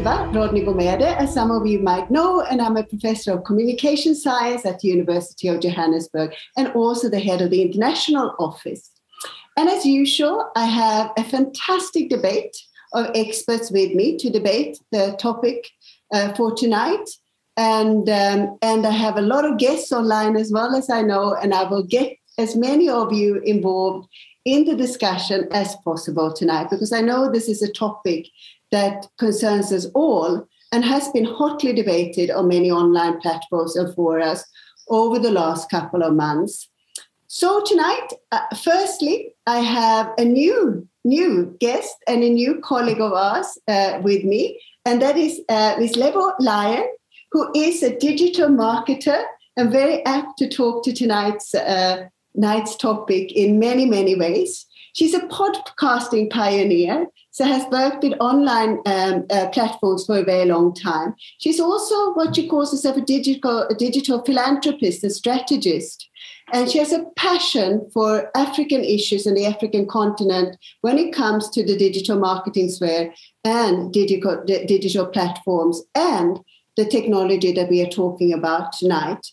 Ylva Rodny-Gomede, as some of you might know, and I'm a professor of communication science at the University of Johannesburg and also the head of the international office. And as usual, I have a fantastic debate of experts with me to debate the topic uh, for tonight. And, um, and I have a lot of guests online as well as I know, and I will get as many of you involved in the discussion as possible tonight because I know this is a topic that concerns us all and has been hotly debated on many online platforms and forums over the last couple of months. So tonight, uh, firstly, I have a new new guest and a new colleague of ours uh, with me, and that is uh, Ms. Lebo Lion, who is a digital marketer and very apt to talk to tonight's uh, night's topic in many, many ways. She's a podcasting pioneer, so has worked with online um, uh, platforms for a very long time. She's also what she calls herself a digital, a digital philanthropist, a strategist. And she has a passion for African issues and the African continent when it comes to the digital marketing sphere and digital, digital platforms and the technology that we are talking about tonight.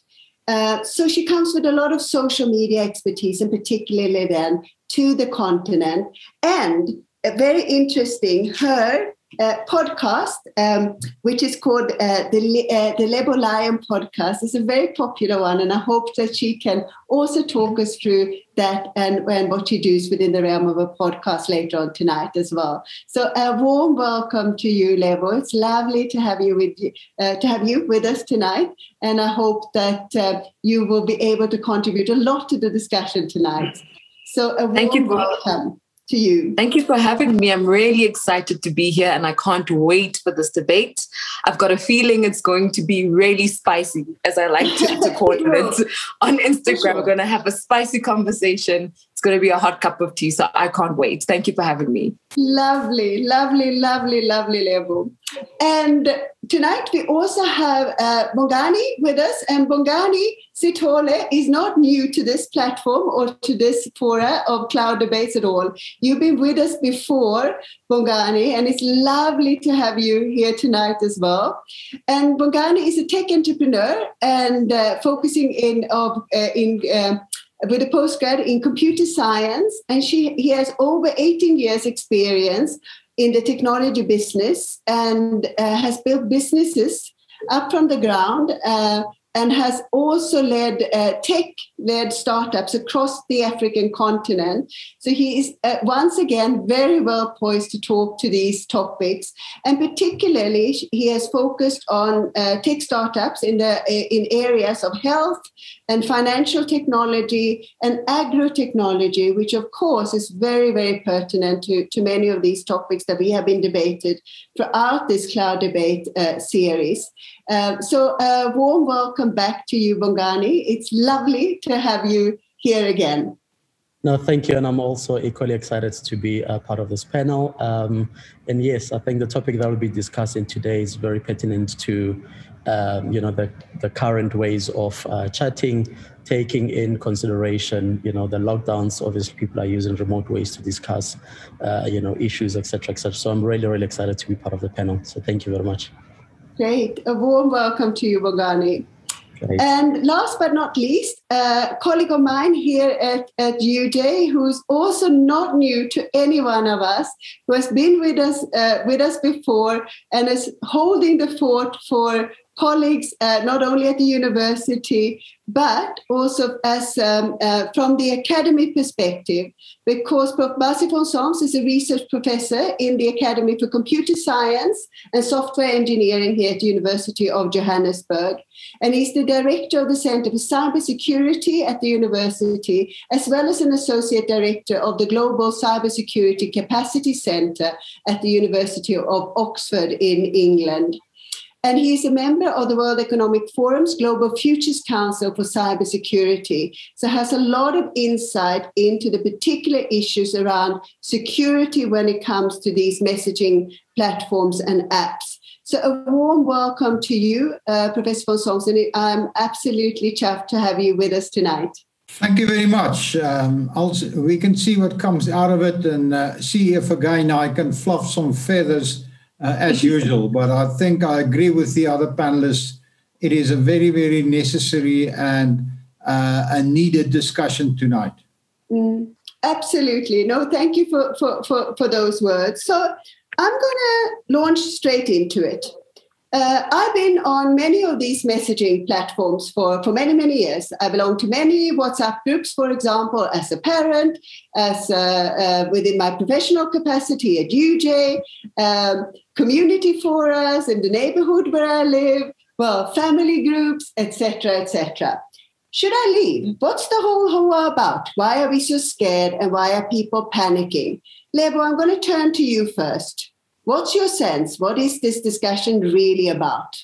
Uh, so she comes with a lot of social media expertise, and particularly then to the continent. And very interesting, her uh, podcast, um, which is called uh, the uh, the Lebo Lion podcast, is a very popular one, and I hope that she can also talk us through that and, and what she does within the realm of a podcast later on tonight as well. So a warm welcome to you, Lebo. It's lovely to have you with uh, to have you with us tonight, and I hope that uh, you will be able to contribute a lot to the discussion tonight. So a warm Thank you. welcome to you. Thank you for having me. I'm really excited to be here and I can't wait for this debate. I've got a feeling it's going to be really spicy, as I like to, to call it. On Instagram, sure. we're going to have a spicy conversation. It's going to be a hot cup of tea. So I can't wait. Thank you for having me. Lovely, lovely, lovely, lovely, Lebo. And tonight we also have uh, Bongani with us. And Bongani Sitole is not new to this platform or to this fora of cloud debates at all. You've been with us before, Bongani, and it's lovely to have you here tonight as well. And Bongani is a tech entrepreneur and uh, focusing in of uh, in uh, with a postgrad in computer science, and she he has over 18 years experience in the technology business and uh, has built businesses up from the ground uh, and has also led uh, tech led startups across the African continent. So he is uh, once again very well poised to talk to these topics. And particularly, he has focused on uh, tech startups in, the, in areas of health and financial technology and agro technology, which of course is very, very pertinent to, to many of these topics that we have been debated throughout this cloud debate uh, series. Um, so, a warm welcome back to you, Bongani. It's lovely to have you here again. No, thank you. And I'm also equally excited to be a part of this panel. Um, and yes, I think the topic that we'll be discussing today is very pertinent to, um, you know, the, the current ways of uh, chatting, taking in consideration, you know, the lockdowns. Obviously, people are using remote ways to discuss, uh, you know, issues, etc., etc. So I'm really, really excited to be part of the panel. So thank you very much. Great. A warm welcome to you, Bongani. Great. And last but not least, a colleague of mine here at, at UJ, who's also not new to any one of us, who has been with us uh, with us before and is holding the fort for colleagues uh, not only at the university but also as um, uh, from the academy perspective because Prof. Basie von Solms is a research professor in the Academy for Computer Science and Software Engineering here at the University of Johannesburg. And he's the director of the Center for Cybersecurity at the university, as well as an associate director of the Global Cybersecurity Capacity Center at the University of Oxford in England. And he's a member of the World Economic Forum's Global Futures Council for Cybersecurity. So has a lot of insight into the particular issues around security when it comes to these messaging platforms and apps. So a warm welcome to you, uh, Professor von and I'm absolutely chuffed to have you with us tonight. Thank you very much. Um, we can see what comes out of it and uh, see if a again I can fluff some feathers uh, as usual. But I think I agree with the other panelists. It is a very, very necessary and uh, a needed discussion tonight. Mm, absolutely. No, thank you for, for, for, for those words. So I'm going to launch straight into it. Uh, I've been on many of these messaging platforms for, for many, many years. I belong to many WhatsApp groups, for example, as a parent, as uh, uh, within my professional capacity at UJ, um, community forums in the neighborhood where I live, well, family groups, etc., etc. Should I leave? What's the whole hoa about? Why are we so scared and why are people panicking? Lebo, I'm going to turn to you first. What's your sense? What is this discussion really about?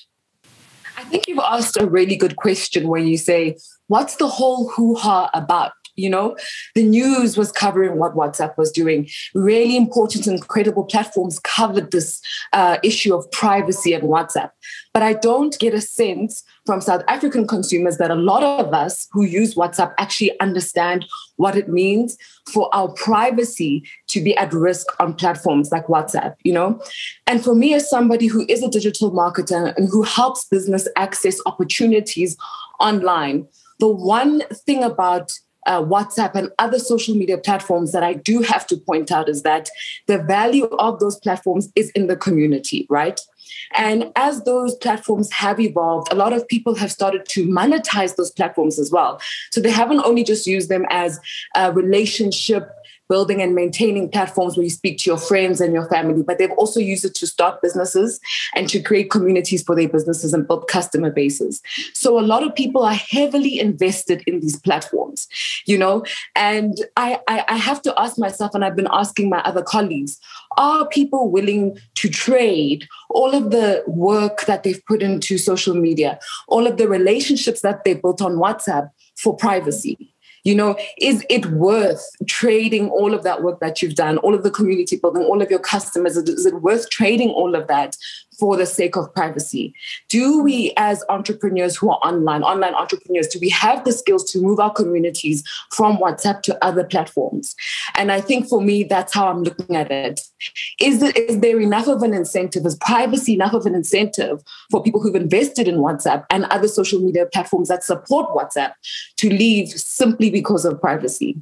I think you've asked a really good question when you say, What's the whole hoo ha about? You know, the news was covering what WhatsApp was doing. Really important and credible platforms covered this uh, issue of privacy and WhatsApp. But I don't get a sense from South African consumers that a lot of us who use WhatsApp actually understand what it means for our privacy to be at risk on platforms like WhatsApp, you know? And for me, as somebody who is a digital marketer and who helps business access opportunities online, the one thing about uh, WhatsApp and other social media platforms that I do have to point out is that the value of those platforms is in the community, right? And as those platforms have evolved, a lot of people have started to monetize those platforms as well. So they haven't only just used them as a relationship building and maintaining platforms where you speak to your friends and your family, but they've also used it to start businesses and to create communities for their businesses and build customer bases. So a lot of people are heavily invested in these platforms, you know, and I, I, I have to ask myself, and I've been asking my other colleagues, are people willing to trade all of the work that they've put into social media, all of the relationships that they built on WhatsApp for privacy? You know, is it worth trading all of that work that you've done, all of the community building, all of your customers? Is it worth trading all of that for the sake of privacy? Do we, as entrepreneurs who are online, online entrepreneurs, do we have the skills to move our communities from WhatsApp to other platforms? And I think for me, that's how I'm looking at it. Is, there enough of an incentive? Is privacy enough of an incentive for people who've invested in WhatsApp and other social media platforms that support WhatsApp to leave simply because of privacy?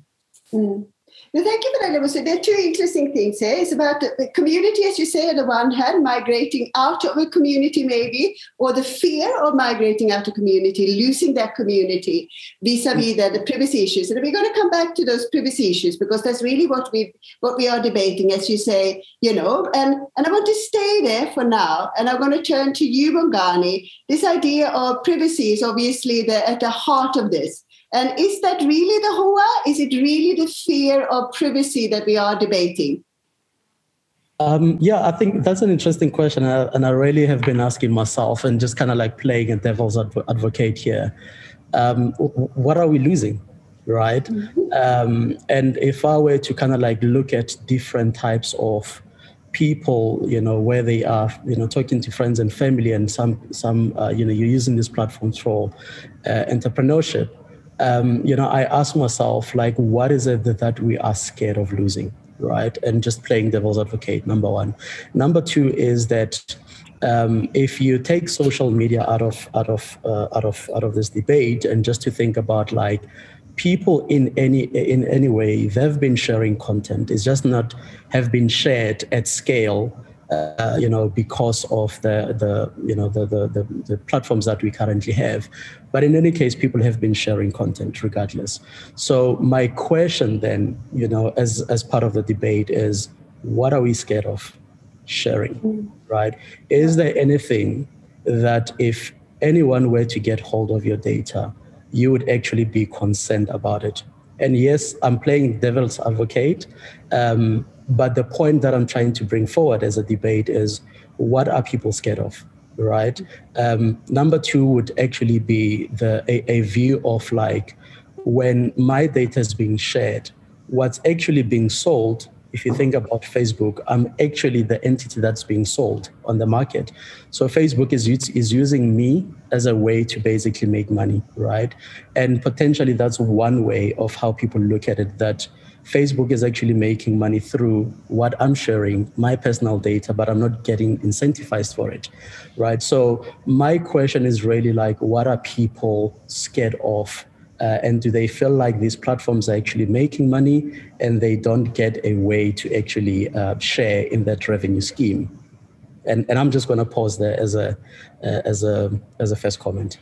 Mm. No, thank you that, So there are two interesting things here. It's about the community, as you say, on the one hand, migrating out of a community, maybe, or the fear of migrating out of a community, losing that community vis-a-vis the, the privacy issues. And we're going to come back to those privacy issues because that's really what we what we are debating, as you say, you know. And and I want to stay there for now. And I'm going to turn to you, Bongani. This idea of privacy is obviously the, at the heart of this. And is that really the hoa? Is it really the fear of privacy that we are debating? Um, yeah, I think that's an interesting question, uh, and I really have been asking myself and just kind of like playing a devil's adv- advocate here. Um, what are we losing, right? Mm-hmm. Um, and if I were to kind of like look at different types of people, you know, where they are, you know, talking to friends and family, and some, some, uh, you know, you're using these platforms for uh, entrepreneurship um, you know, I ask myself, like, what is it that, that we are scared of losing, right? And just playing devil's advocate, number one. Number two is that um, if you take social media out of out of uh, out of out of this debate, and just to think about like people in any in any way, they've been sharing content. It's just not have been shared at scale uh, you know, because of the, the you know, the, the, the, the, platforms that we currently have. But in any case, people have been sharing content regardless. So my question then, you know, as, as part of the debate is, what are we scared of sharing, right? Is there anything that if anyone were to get hold of your data, you would actually be concerned about it? And yes, I'm playing devil's advocate. Um, but the point that I'm trying to bring forward as a debate is what are people scared of? Right. Um, number two would actually be the a, a view of like when my data is being shared, what's actually being sold if you think about Facebook, I'm actually the entity that's being sold on the market. So Facebook is is using me as a way to basically make money, right? And potentially that's one way of how people look at it. That Facebook is actually making money through what I'm sharing, my personal data, but I'm not getting incentivized for it, right? So my question is really like, what are people scared of? Uh, and do they feel like these platforms are actually making money and they don't get a way to actually uh, share in that revenue scheme? And, and I'm just going to pause there as a, uh, as a, as a first comment.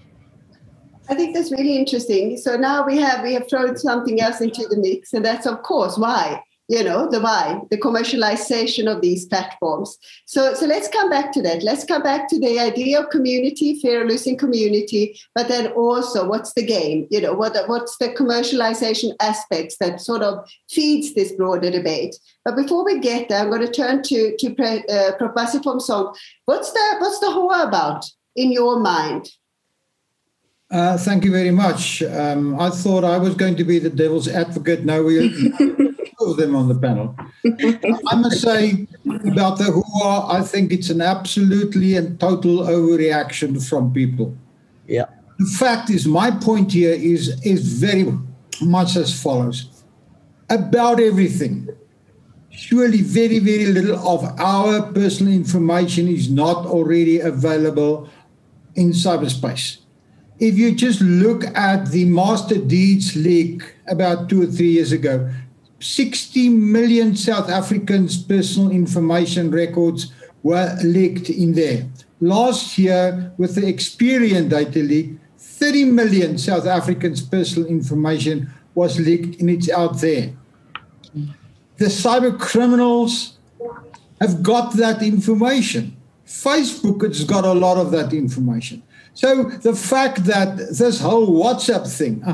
I think that's really interesting. So now we have we have thrown something else into the mix, and that's of course why you know the why the commercialization of these platforms. So so let's come back to that. Let's come back to the idea of community fear of losing community but then also what's the game? You know what what's the commercialization aspects that sort of feeds this broader debate? But before we get there i'm going to turn to to uh, Professor Song. What's the what's the whole about in your mind uh, thank you very much. Um, I thought I was going to be the devil's advocate. No, we have two of them on the panel. I must say about the hua, I think it's an absolutely and total overreaction from people. Yeah. The fact is, my point here is is very much as follows: about everything. Surely, very very little of our personal information is not already available in cyberspace if you just look at the master deeds leak about two or three years ago, 60 million South Africans' personal information records were leaked in there. Last year, with the Experian data leak, 30 million South Africans' personal information was leaked and it's out there. The cyber criminals have got that information. Facebook has got a lot of that information. So the fact that this whole WhatsApp thing,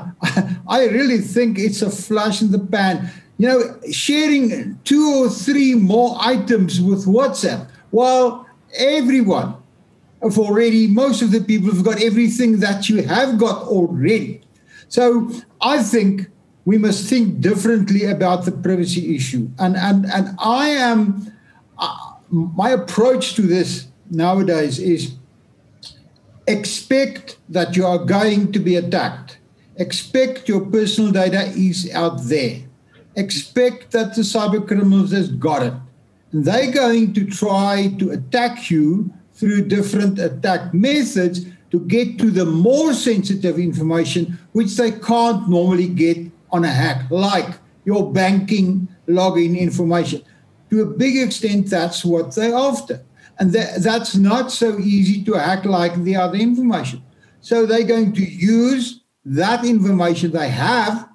I really think it's a flash in the pan. You know, sharing two or three more items with WhatsApp, while everyone have already, most of the people have got everything that you have got already. So I think we must think differently about the privacy issue. And and and I am uh, my approach to this nowadays is expect that you are going to be attacked. Expect your personal data is out there. Expect that the cyber criminals has got it. And they're going to try to attack you through different attack methods to get to the more sensitive information, which they can't normally get on a hack, like your banking login information. To a big extent, that's what they're after. And that, that's not so easy to hack like the other information. So they're going to use that information they have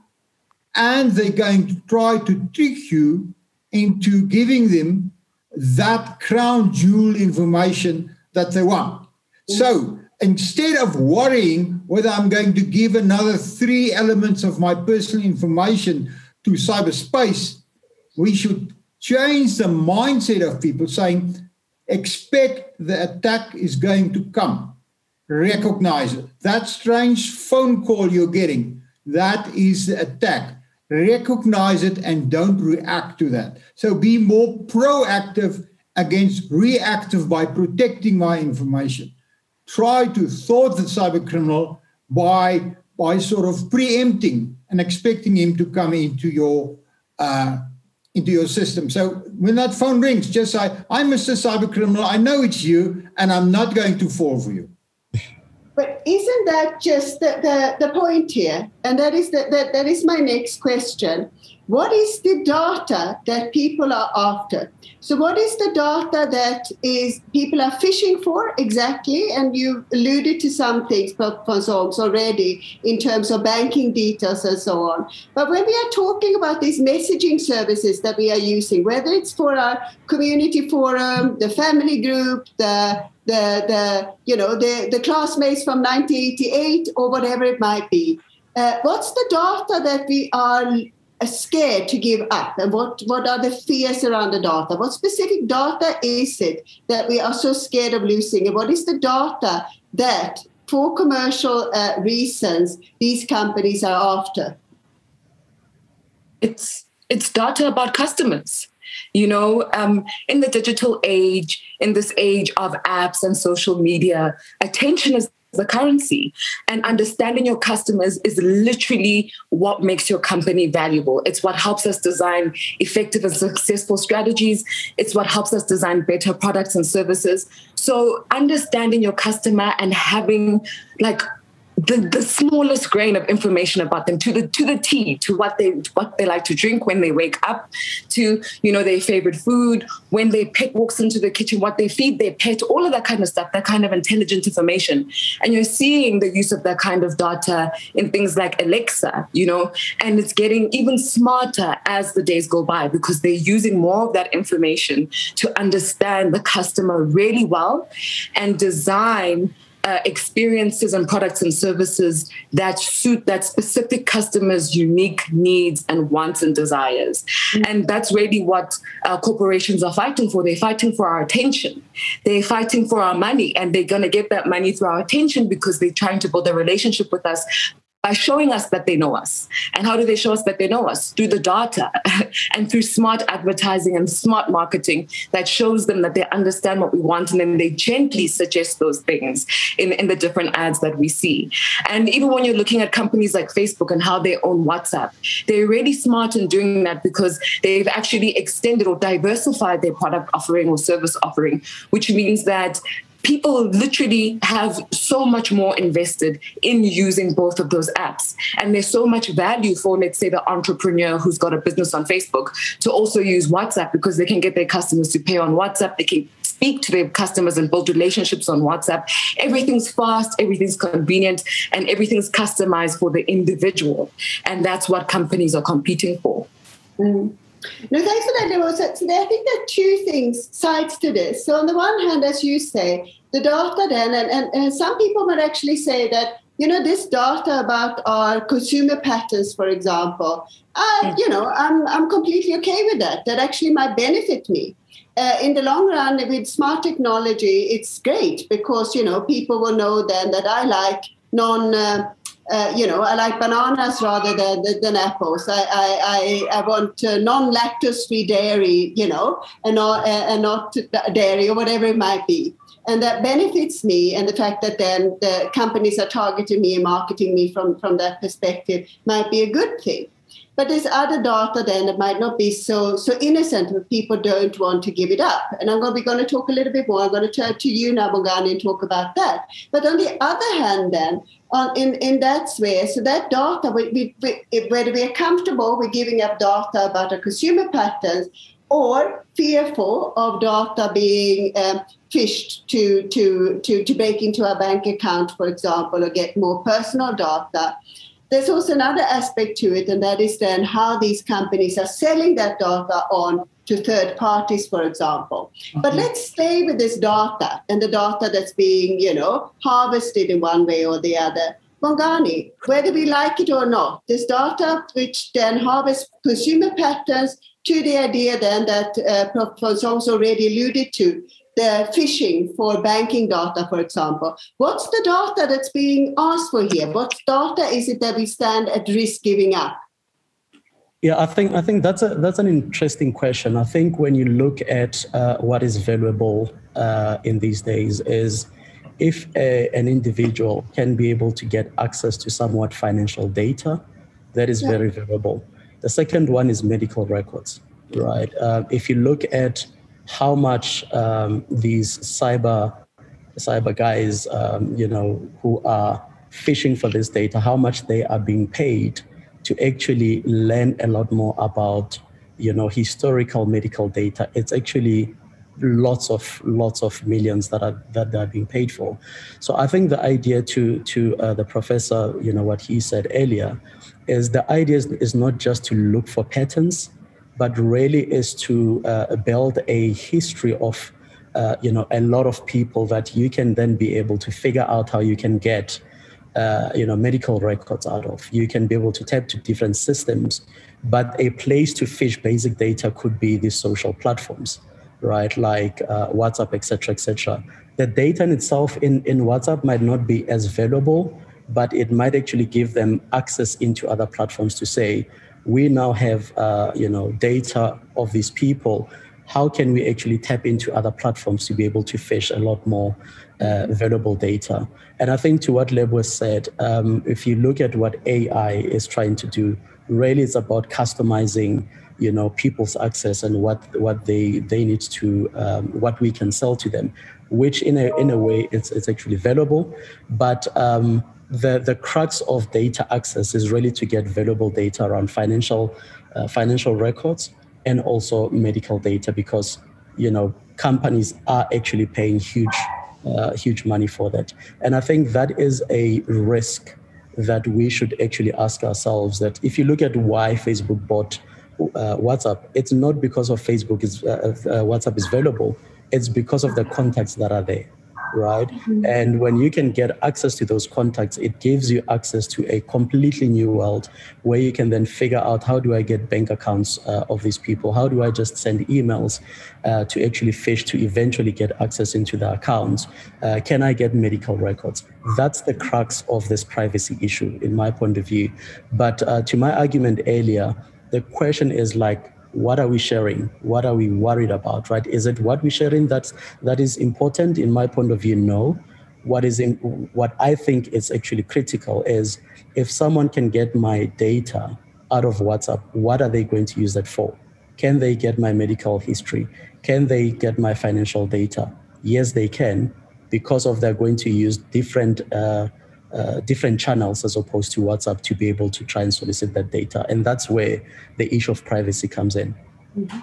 and they're going to try to trick you into giving them that crown jewel information that they want. So instead of worrying whether I'm going to give another three elements of my personal information to cyberspace, we should change the mindset of people saying, expect the attack is going to come. Recognize it. That strange phone call you're getting, that is the attack. Recognize it and don't react to that. So be more proactive against reactive by protecting my information. Try to thwart the cyber criminal by by sort of preempting and expecting him to come into your uh, into your system. So when that phone rings, just say, I'm Mr. Cyber Criminal. I know it's you, and I'm not going to fall for you. But isn't that just the, the, the point here? And that is the, that, that is my next question. What is the data that people are after? So, what is the data that is people are fishing for exactly? And you alluded to some things, Solms, already in terms of banking details and so on. But when we are talking about these messaging services that we are using, whether it's for our community forum, the family group, the the the you know the the classmates from 1988 or whatever it might be. Uh, what's the data that we are scared to give up. And what, what are the fears around the data? What specific data is it that we are so scared of losing? And what is the data that for commercial uh, reasons these companies are after? It's it's data about customers. You know um, in the digital age in this age of apps and social media attention is the currency. And understanding your customers is literally what makes your company valuable. It's what helps us design effective and successful strategies. It's what helps us design better products and services. So understanding your customer and having like the, the smallest grain of information about them to the to the T, to what they what they like to drink when they wake up, to you know their favorite food, when their pet walks into the kitchen, what they feed their pet, all of that kind of stuff, that kind of intelligent information. And you're seeing the use of that kind of data in things like Alexa, you know, and it's getting even smarter as the days go by because they're using more of that information to understand the customer really well and design uh, experiences and products and services that suit that specific customer's unique needs and wants and desires. Mm-hmm. And that's really what uh, corporations are fighting for. They're fighting for our attention. They're fighting for our money, and they're going to get that money through our attention because they're trying to build a relationship with us by showing us that they know us. And how do they show us that they know us? Through the data and through smart advertising and smart marketing that shows them that they understand what we want and then they gently suggest those things in, in the different ads that we see. And even when you're looking at companies like Facebook and how they own WhatsApp, they're really smart in doing that because they've actually extended or diversified their product offering or service offering, which means that people literally have so much more invested in using both of those apps. And there's so much value for, let's say, the entrepreneur who's got a business on Facebook to also use WhatsApp because they can get their customers to pay on WhatsApp. They can speak to their customers and build relationships on WhatsApp. Everything's fast, everything's convenient, and everything's customized for the individual. And that's what companies are competing for. Mm. No, thanks for that. So, so I think there are two things, sides to this. So on the one hand, as you say, the data then, and, and, and some people might actually say that, you know, this data about our consumer patterns, for example, uh, you know, I'm, I'm completely okay with that. That actually might benefit me. Uh, in the long run, with smart technology, it's great because, you know, people will know then that I like non... Uh, uh, you know, I like bananas rather than, than apples. I, I, I, I want uh, non lactose free dairy, you know, and not, uh, and not dairy or whatever it might be. And that benefits me. And the fact that then the companies are targeting me and marketing me from, from that perspective might be a good thing. But there's other data then that might not be so so innocent if people don't want to give it up. And I'm going to be going to talk a little bit more. I'm going to turn to you now, Bongani, and talk about that. But on the other hand, then, on, in, in that way, so that data, we, we, we, whether we are comfortable with giving up data about our consumer patterns or fearful of data being um, fished to, to, to, to break into our bank account, for example, or get more personal data, there's also another aspect to it, and that is then how these companies are selling that data on to third parties, for example. Mm-hmm. But let's stay with this data and the data that's being, you know, harvested in one way or the other. Bongani, whether we like it or not, this data which then harvests consumer patterns to the idea then that uh, Professor also already alluded to, the phishing for banking data, for example. What's the data that's being asked for here? What data is it that we stand at risk giving up? Yeah, I think I think that's a that's an interesting question. I think when you look at uh, what is valuable uh, in these days is if a, an individual can be able to get access to somewhat financial data, that is yeah. very valuable. The second one is medical records, right? Uh, if you look at how much um, these cyber cyber guys, um, you know, who are fishing for this data, how much they are being paid to actually learn a lot more about, you know, historical medical data. It's actually lots of lots of millions that are that are being paid for. So I think the idea to to uh, the professor, you know, what he said earlier, is the idea is not just to look for patterns but really is to uh, build a history of uh, you know a lot of people that you can then be able to figure out how you can get uh, you know medical records out of. You can be able to tap to different systems but a place to fish basic data could be these social platforms right? Like uh, whatsapp etc etc the data in itself in, in whatsapp might not be as valuable but it might actually give them access into other platforms to say we now have uh, you know data of these people how can we actually tap into other platforms to be able to fish a lot more uh, valuable data? And I think to what Lebo said, um, if you look at what AI is trying to do, really it's about customizing you know people's access and what what they they need to um, what we can sell to them which in a in a way it's it's actually valuable but um, the the crux of data access is really to get valuable data around financial uh, financial records and also medical data because you know companies are actually paying huge uh, huge money for that. And i think that is a risk that we should actually ask ourselves that if you look at why facebook bought uh, whatsapp it's not because of facebook is uh, uh whatsapp is valuable. It's because of the contacts that are there right? Mm-hmm. And when you can get access to those contacts, it gives you access to a completely new world where you can then figure out how do I get bank accounts uh, of these people? How do I just send emails uh, to actually fish to eventually get access into the accounts? Uh, can I get medical records? That's the crux of this privacy issue, in my point of view. But uh, to my argument earlier, the question is like, what are we sharing? What are we worried about right? Is it what we're sharing that's that is important? In my point of view no. What is in, what i think is actually critical is if someone can get my data out of whatsapp what are they going to use that for? Can they get my medical history? Can they get my financial data? Yes they can because of they're going to use different uh, uh, different channels as opposed to WhatsApp to be able to try and solicit that data. And that's where the issue of privacy comes in. Mm-hmm.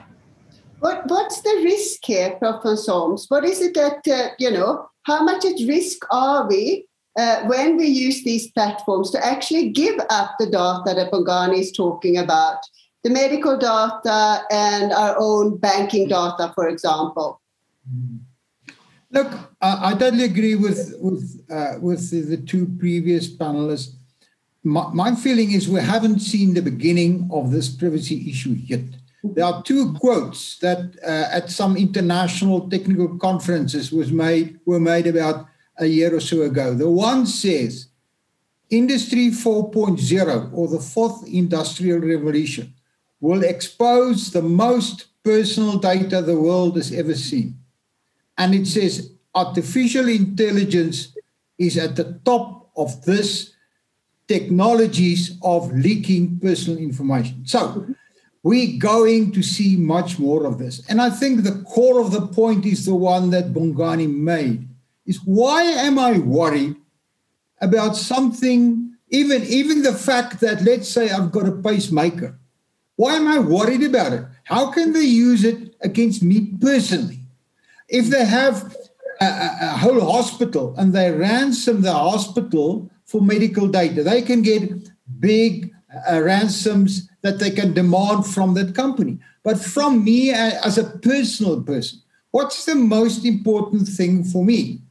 What, what's the risk here, Professor Solms? What is it that, uh, you know, how much at risk are we uh, when we use these platforms to actually give up the data that Bongani is talking about, the medical data and our own banking data, for example? Mm-hmm. Look, I, I totally agree with with uh, with the, the, two previous panelists. My, my, feeling is we haven't seen the beginning of this privacy issue yet. There are two quotes that uh, at some international technical conferences was made were made about a year or so ago. The one says, "Industry 4.0 or the fourth industrial revolution will expose the most personal data the world has ever seen." And it says artificial intelligence is at the top of this technologies of leaking personal information. So we're going to see much more of this. And I think the core of the point is the one that Bongani made is why am I worried about something, even, even the fact that let's say I've got a pacemaker. Why am I worried about it? How can they use it against me personally? If they have a, a, whole hospital and they ransom the hospital for medical data, they can get big uh, ransoms that they can demand from that company. But from me uh, as a personal person, what's the most important thing for me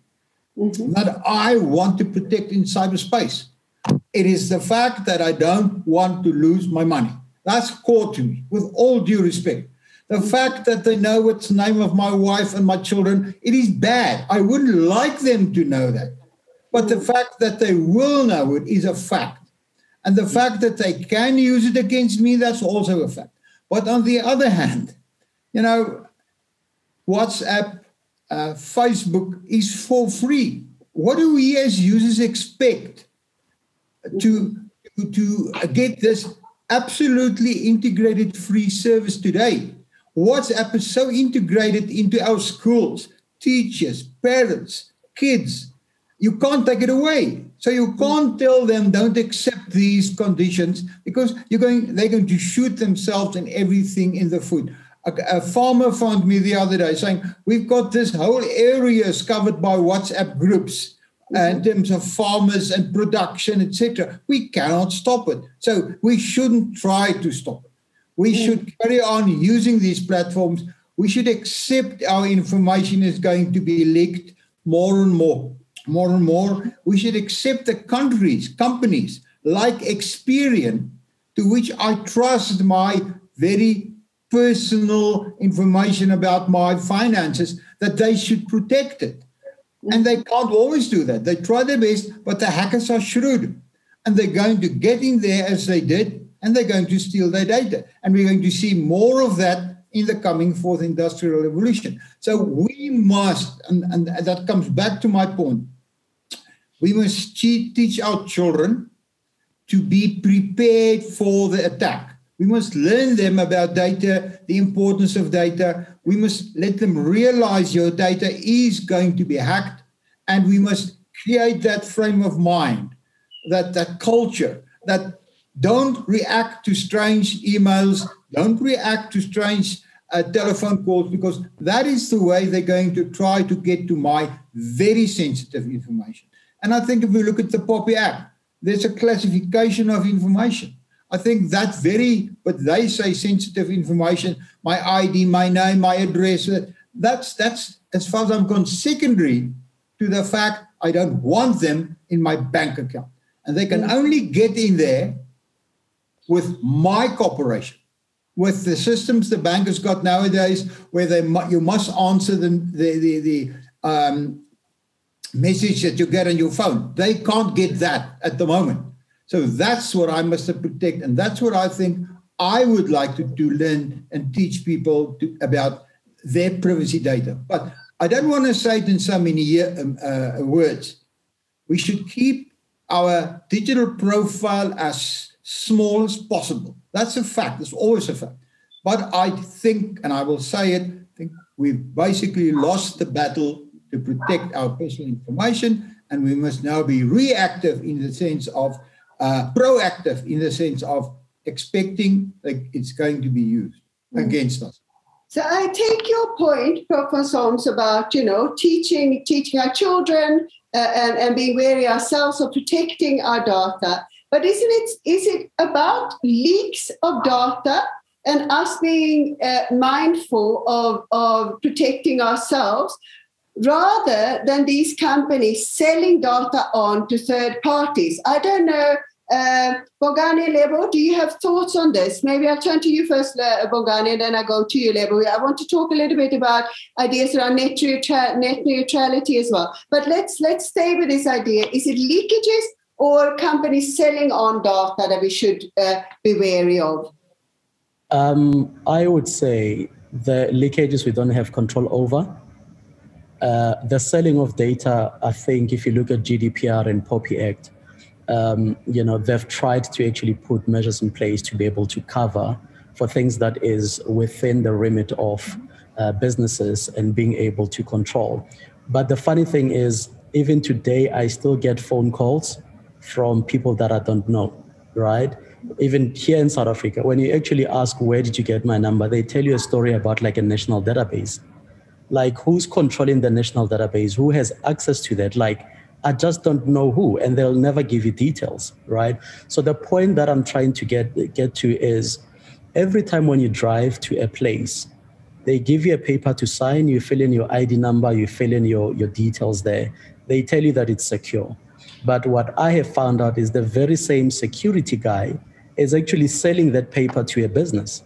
mm-hmm. that I want to protect in cyberspace? It is the fact that I don't want to lose my money. That's core to me, with all due respect. The fact that they know what's the name of my wife and my children, it is bad. I wouldn't like them to know that. But the fact that they will know it is a fact. And the fact that they can use it against me, that's also a fact. But on the other hand, you know, WhatsApp, uh, Facebook is for free. What do we as users expect to, to get this absolutely integrated free service today? WhatsApp is so integrated into our schools, teachers, parents, kids. You can't take it away. So you can't tell them don't accept these conditions because you're going they're going to shoot themselves and everything in the foot. A, a farmer found me the other day saying, We've got this whole areas covered by WhatsApp groups uh, in terms of farmers and production, etc. We cannot stop it. So we shouldn't try to stop it. We mm. should carry on using these platforms. We should accept our information is going to be leaked more and more, more and more. We should accept the countries, companies like Experian, to which I trust my very personal information about my finances, that they should protect it. And they can't always do that. They try their best, but the hackers are shrewd. And they're going to get in there as they did and they're going to steal their data. And we're going to see more of that in the coming fourth industrial revolution. So we must, and, and that comes back to my point, we must teach our children to be prepared for the attack. We must learn them about data, the importance of data. We must let them realize your data is going to be hacked, and we must create that frame of mind, that, that culture, that don't react to strange emails, don't react to strange uh, telephone calls, because that is the way they're going to try to get to my very sensitive information. And I think if we look at the POPI Act, there's a classification of information. I think that's very, but they say sensitive information, my ID, my name, my address, uh, that's, that's as far as I'm concerned, secondary to the fact I don't want them in my bank account. And they can only get in there with my corporation, with the systems the bank has got nowadays, where they you must answer the, the, the, the um, message that you get on your phone. They can't get that at the moment. So that's what I must protect. And that's what I think I would like to, to learn and teach people to, about their privacy data. But I don't want to say it in so many um, uh, words. We should keep our digital profile as small as possible. That's a fact. It's always a fact. But I think, and I will say it, I think we've basically lost the battle to protect our personal information, and we must now be reactive in the sense of uh, proactive in the sense of expecting that it's going to be used mm. against us. So I take your point, Professor Holmes, about you know teaching teaching our children uh, and, and being wary ourselves of protecting our data. But isn't it is it about leaks of data and us being uh, mindful of, of protecting ourselves rather than these companies selling data on to third parties. I don't know, uh, Lebo, do you have thoughts on this? Maybe I'll turn to you first, uh, Bongani, and then I go to you, Lebo. I want to talk a little bit about ideas around net, neutra- net neutrality as well. But let's let's stay with this idea. Is it leakages or companies selling on data that we should uh, be wary of? Um, I would say the leakages we don't have control over uh, the selling of data, I think if you look at GDPR and POPI Act, um, you know, they've tried to actually put measures in place to be able to cover for things that is within the remit of uh, businesses and being able to control. But the funny thing is, even today, I still get phone calls from people that I don't know, right? Even here in South Africa, when you actually ask, where did you get my number? They tell you a story about like a national database. Like who's controlling the national database? Who has access to that? Like i just don't know who and they'll never give you details right? So the point that i'm trying to get get to is every time when you drive to a place they give you a paper to sign you fill in your id number you fill in your, your details there. They tell you that it's secure but what i have found out is the very same security guy is actually selling that paper to a business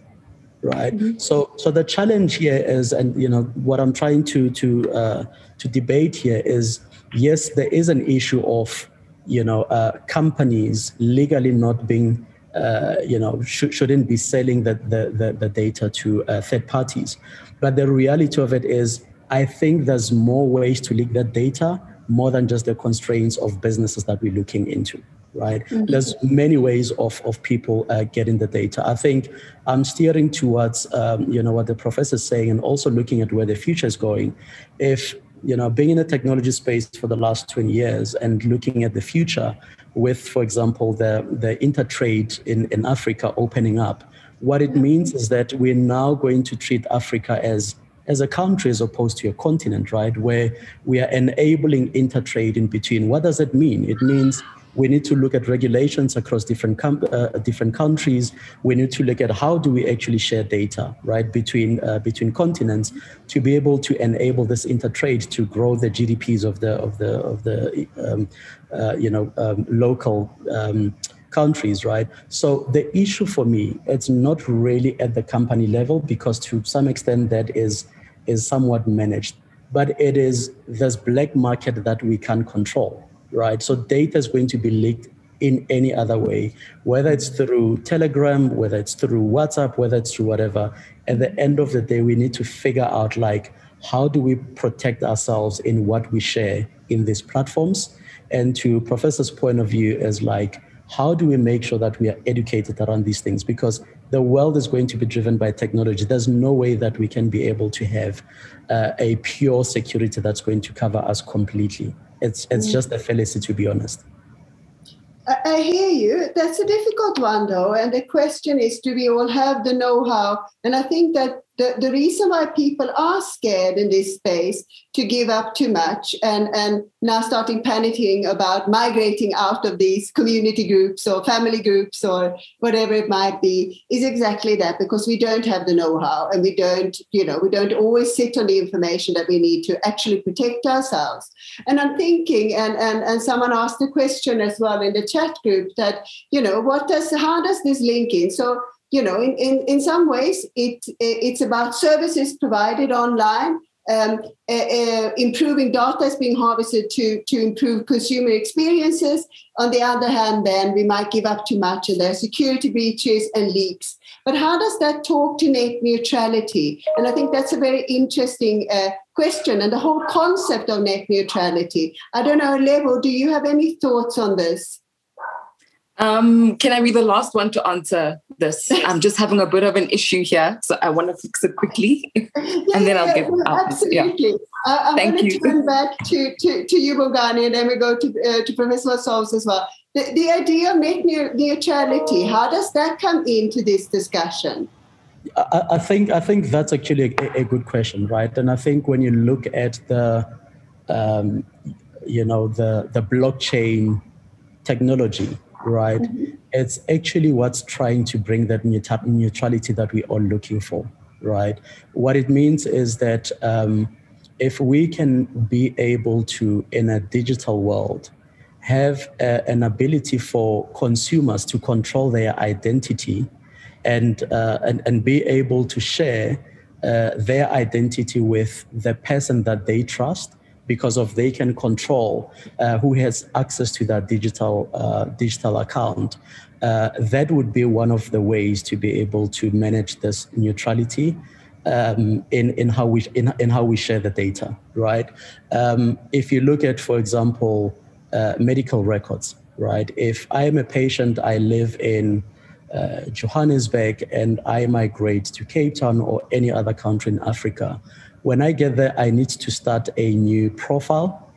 right mm-hmm. so so the challenge here is and you know what i'm trying to to uh, to debate here is yes there is an issue of you know uh, companies legally not being uh, you know sh- shouldn't be selling the the, the, the data to uh, third parties but the reality of it is i think there's more ways to leak that data more than just the constraints of businesses that we're looking into right? Mm-hmm. There's many ways of, of people uh, getting the data. I think I'm steering towards, um, you know, what the professor is saying and also looking at where the future is going. If, you know, being in the technology space for the last 20 years and looking at the future with, for example, the, the intertrade in, in Africa opening up, what it means is that we're now going to treat Africa as as a country as opposed to a continent, right? Where we are enabling intertrade in between. What does it mean? It means we need to look at regulations across different com- uh, different countries. We need to look at how do we actually share data, right, between uh, between continents to be able to enable this intertrade to grow the GDPs of the of the of the um, uh, you know um, local. Um, countries right so the issue for me it's not really at the company level because to some extent that is is somewhat managed but it is this black market that we can control right? So data is going to be leaked in any other way, whether it's through Telegram, whether it's through WhatsApp, whether it's through whatever. At the end of the day, we need to figure out like how do we protect ourselves in what we share in these platforms. And to Professor's point of view, is like how do we make sure that we are educated around these things? Because the world is going to be driven by technology. There's no way that we can be able to have uh, a pure security that's going to cover us completely. It's it's mm. just a fallacy, to be honest. I hear you. That's a difficult one, though. And the question is do we all have the know how? And I think that the, the reason why people are scared in this space to give up too much and, and now starting panicking about migrating out of these community groups or family groups or whatever it might be is exactly that because we don't have the know-how and we don't you know we don't always sit on the information that we need to actually protect ourselves. And i'm thinking and and, and someone asked a question as well in the chat group that you know what does how does this link in? So you know, in, in, in some ways, it, it's about services provided online, um, uh, uh, improving data is being harvested to, to improve consumer experiences. On the other hand, then we might give up too much and there are security breaches and leaks. But how does that talk to net neutrality? And I think that's a very interesting uh, question and the whole concept of net neutrality. I don't know, Lebo, do you have any thoughts on this? Um, can I be the last one to answer this? I'm just having a bit of an issue here, so I want to fix it quickly, yeah, and then I'll give. I'll, absolutely. Yeah. Uh, I'm Thank going to turn back to, to, to you, Bongani, and then we go to, uh, to Professor Solms as well. The, the idea of net neutrality, how does that come into this discussion? I, I think I think that's actually a, a, good question, right? And I think when you look at the, um, you know, the the blockchain technology, right? Mm-hmm. It's actually what's trying to bring that neutrality that we're all looking for, right? What it means is that um, if we can be able to, in a digital world, have a, an ability for consumers to control their identity and, uh, and, and be able to share uh, their identity with the person that they trust because of they can control uh, who has access to that digital uh, digital account. Uh, that would be one of the ways to be able to manage this neutrality um, in in how we in, in how we share the data. Right. Um, if you look at, for example, uh, medical records. Right. If I am a patient, I live in uh, Johannesburg and I migrate to Cape Town or any other country in Africa, when I get there, I need to start a new profile.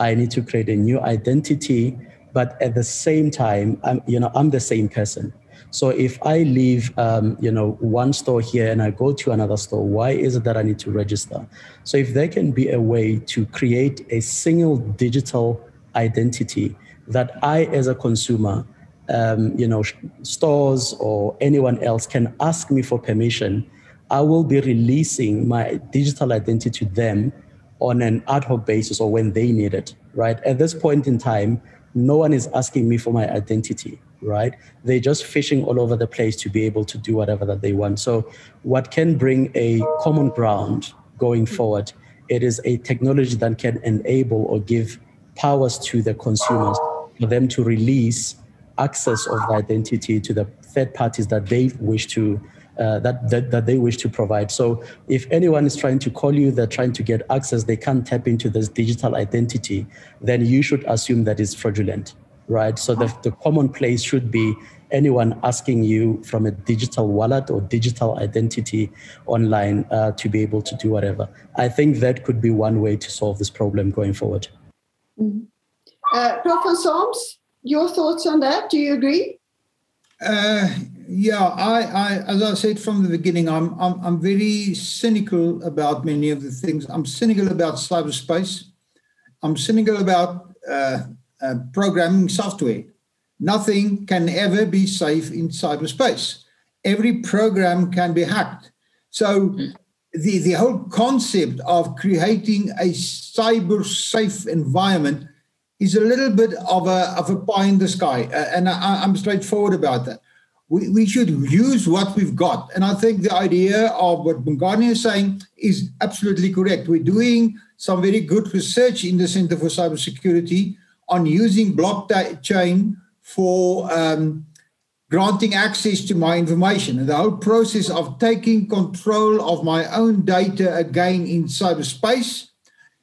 I need to create a new identity, but at the same time, I'm, you know, I'm the same person. So if I leave, um, you know, one store here and I go to another store, why is it that I need to register? So if there can be a way to create a single digital identity that I, as a consumer, um, you know, stores or anyone else can ask me for permission I will be releasing my digital identity to them on an ad hoc basis or when they need it, right? At this point in time, no one is asking me for my identity, right? They're just fishing all over the place to be able to do whatever that they want. So, what can bring a common ground going forward? It is a technology that can enable or give powers to the consumers for them to release access of the identity to the third parties that they wish to uh, that, that, that they wish to provide. So if anyone is trying to call you, they're trying to get access, they can't tap into this digital identity, then you should assume that it's fraudulent, right? So the, the common place should be anyone asking you from a digital wallet or digital identity online uh, to be able to do whatever. I think that could be one way to solve this problem going forward. Mm-hmm. Uh, Professor Solms, your thoughts on that? Do you agree? Uh, yeah, I, I, as I said from the beginning, I'm, I'm, I'm very cynical about many of the things. I'm cynical about cyberspace. I'm cynical about uh, uh, programming software. Nothing can ever be safe in cyberspace. Every program can be hacked. So the, the whole concept of creating a cyber safe environment is a little bit of a, of a pie in the sky. Uh, and I, I'm straightforward about that we, we should use what we've got. And I think the idea of what Bongani is saying is absolutely correct. We're doing some very good research in the Center for Cybersecurity on using blockchain for um, granting access to my information and the whole process of taking control of my own data again in cyberspace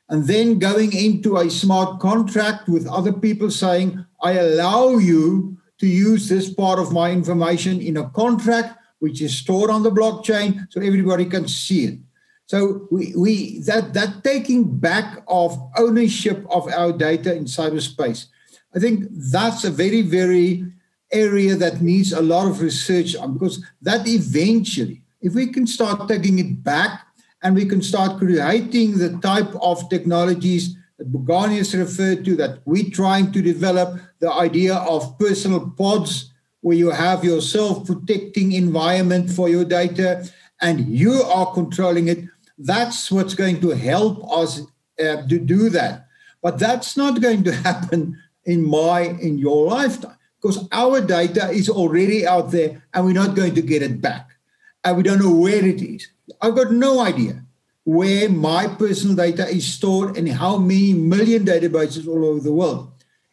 and then going into a smart contract with other people saying, I allow you to use this part of my information in a contract which is stored on the blockchain so everybody can see it. So we, we that that taking back of ownership of our data in cyberspace, I think that's a very, very area that needs a lot of research on because that eventually, if we can start taking it back and we can start creating the type of technologies Bongani has referred to, that we're trying to develop, the idea of personal pods where you have your self-protecting environment for your data and you are controlling it, that's what's going to help us uh, to do that. But that's not going to happen in my in your lifetime because our data is already out there and we're not going to get it back. And we don't know where it is. I've got no idea where my personal data is stored and how many million databases all over the world.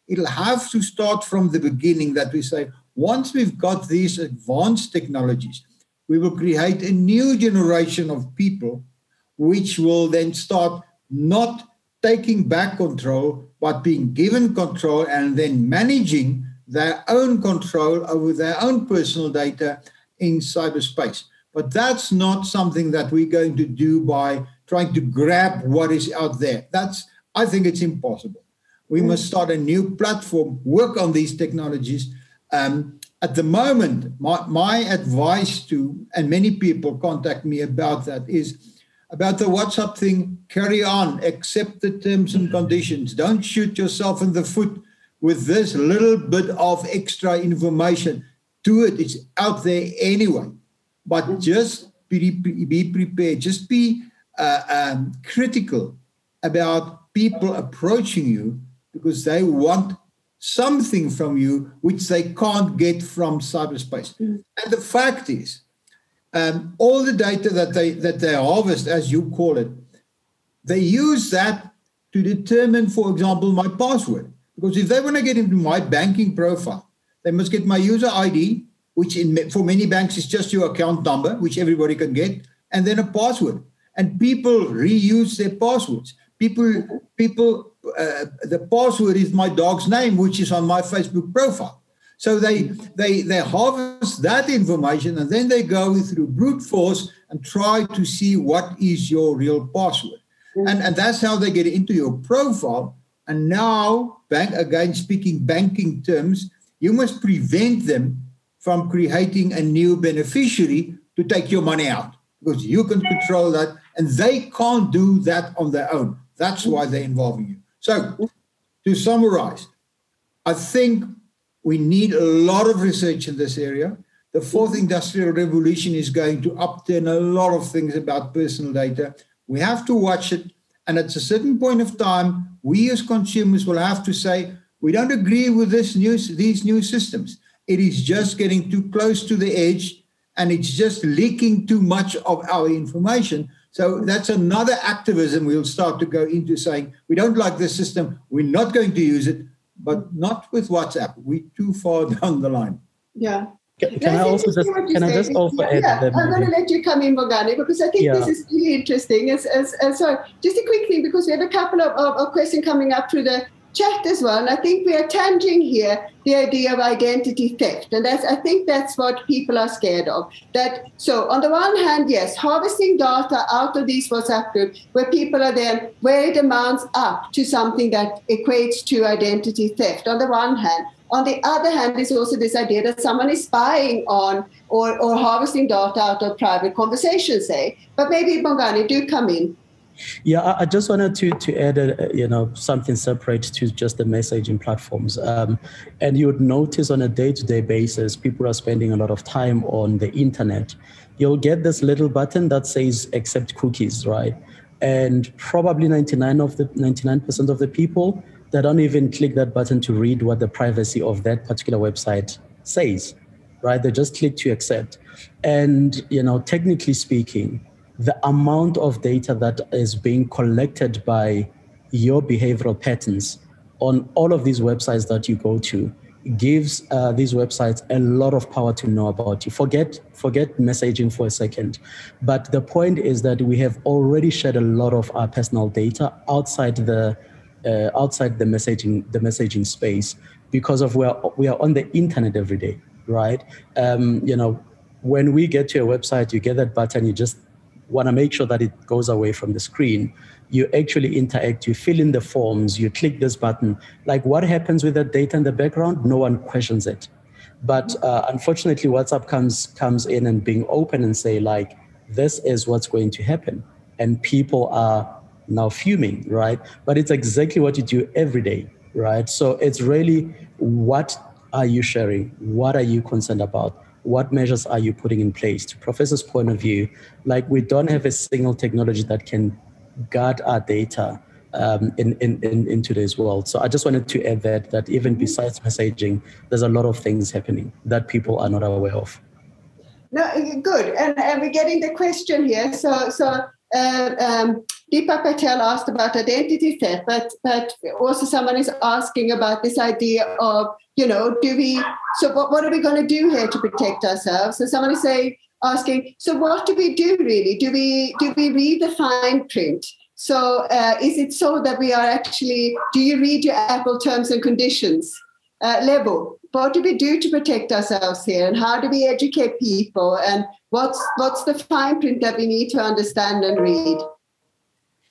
It'll have to start from the beginning that we say, once we've got these advanced technologies, we will create a new generation of people which will then start not taking back control, but being given control and then managing their own control over their own personal data in cyberspace. But that's not something that we're going to do by trying to grab what is out there. That's I think it's impossible. We must start a new platform, work on these technologies. Um, at the moment, my, my advice to, and many people contact me about that, is about the WhatsApp thing carry on, accept the terms and conditions. Don't shoot yourself in the foot with this little bit of extra information. Do it, it's out there anyway. But just be, be prepared, just be uh, um, critical about people approaching you because they want something from you which they can't get from cyberspace. Mm. And the fact is, um, all the data that they that they harvest, as you call it, they use that to determine, for example, my password. Because if they want to get into my banking profile, they must get my user ID, which in, for many banks is just your account number, which everybody can get, and then a password. And people reuse their passwords. People, people, uh, the password is my dog's name, which is on my Facebook profile. So they they they harvest that information and then they go through brute force and try to see what is your real password. And, and that's how they get into your profile. And now, bank again speaking banking terms, you must prevent them from creating a new beneficiary to take your money out because you can control that and they can't do that on their own. That's why they're involving you. So, to summarize, I think we need a lot of research in this area. The fourth industrial revolution is going to upturn a lot of things about personal data. We have to watch it. And at a certain point of time, we as consumers will have to say, we don't agree with this new, these new systems. It is just getting too close to the edge and it's just leaking too much of our information. So that's another activism we'll start to go into saying, we don't like this system, we're not going to use it, but not with WhatsApp. We're too far down the line. Yeah. Can, can I also just can I just also yeah, yeah. I'm going to let you come in, Bongani, because I think Yeah. this is really interesting. As, as, as, so just a quick thing, because we have a couple of, of, of questions coming up through the chat as well. And I think we are tangling here the idea of identity theft. And that's, I think that's what people are scared of. That so on the one hand, yes, harvesting data out of these WhatsApp groups where people are then where it amounts up to something that equates to identity theft on the one hand. On the other hand, there's also this idea that someone is spying on or, or harvesting data out of private conversations, say. But maybe Bongani, do come in. Yeah, I, I just wanted to to add, a, you know, something separate to just the messaging platforms. Um, and you would notice on a day-to-day basis, people are spending a lot of time on the internet. You'll get this little button that says "accept cookies," right? And probably 99 of the 99% of the people they don't even click that button to read what the privacy of that particular website says, right? They just click to accept. And you know, technically speaking, the amount of data that is being collected by your behavioral patterns on all of these websites that you go to gives uh, these websites a lot of power to know about you. Forget forget messaging for a second, but the point is that we have already shared a lot of our personal data outside the uh, outside the messaging the messaging space because of where we are on the internet every day, right? Um, you know, when we get to a website, you get that button, you just want to make sure that it goes away from the screen you actually interact, you fill in the forms, you click this button. Like what happens with that data in the background? No one questions it. But uh, unfortunately, WhatsApp comes comes in and being open and say like, this is what's going to happen, and people are now fuming, right? But it's exactly what you do every day, right? So it's really what are you sharing? What are you concerned about? What measures are you putting in place? To Professor's point of view, like we don't have a single technology that can guard our data um, in, in, in, in today's world. So I just wanted to add that, that even besides messaging, there's a lot of things happening that people are not aware of. No, good. And, and we're getting the question here. So, so uh, um, Deepa Patel asked about identity theft, but, but also someone is asking about this idea of, you know, do we, so what, what are we going to do here to protect ourselves? So someone is saying, asking, so what do we do really? Do we do we read the fine print? So uh, is it so that we are actually? Do you read your Apple terms and conditions? Uh, Lebo. What do we do to protect ourselves here, and how do we educate people? And what's what's the fine print that we need to understand and read?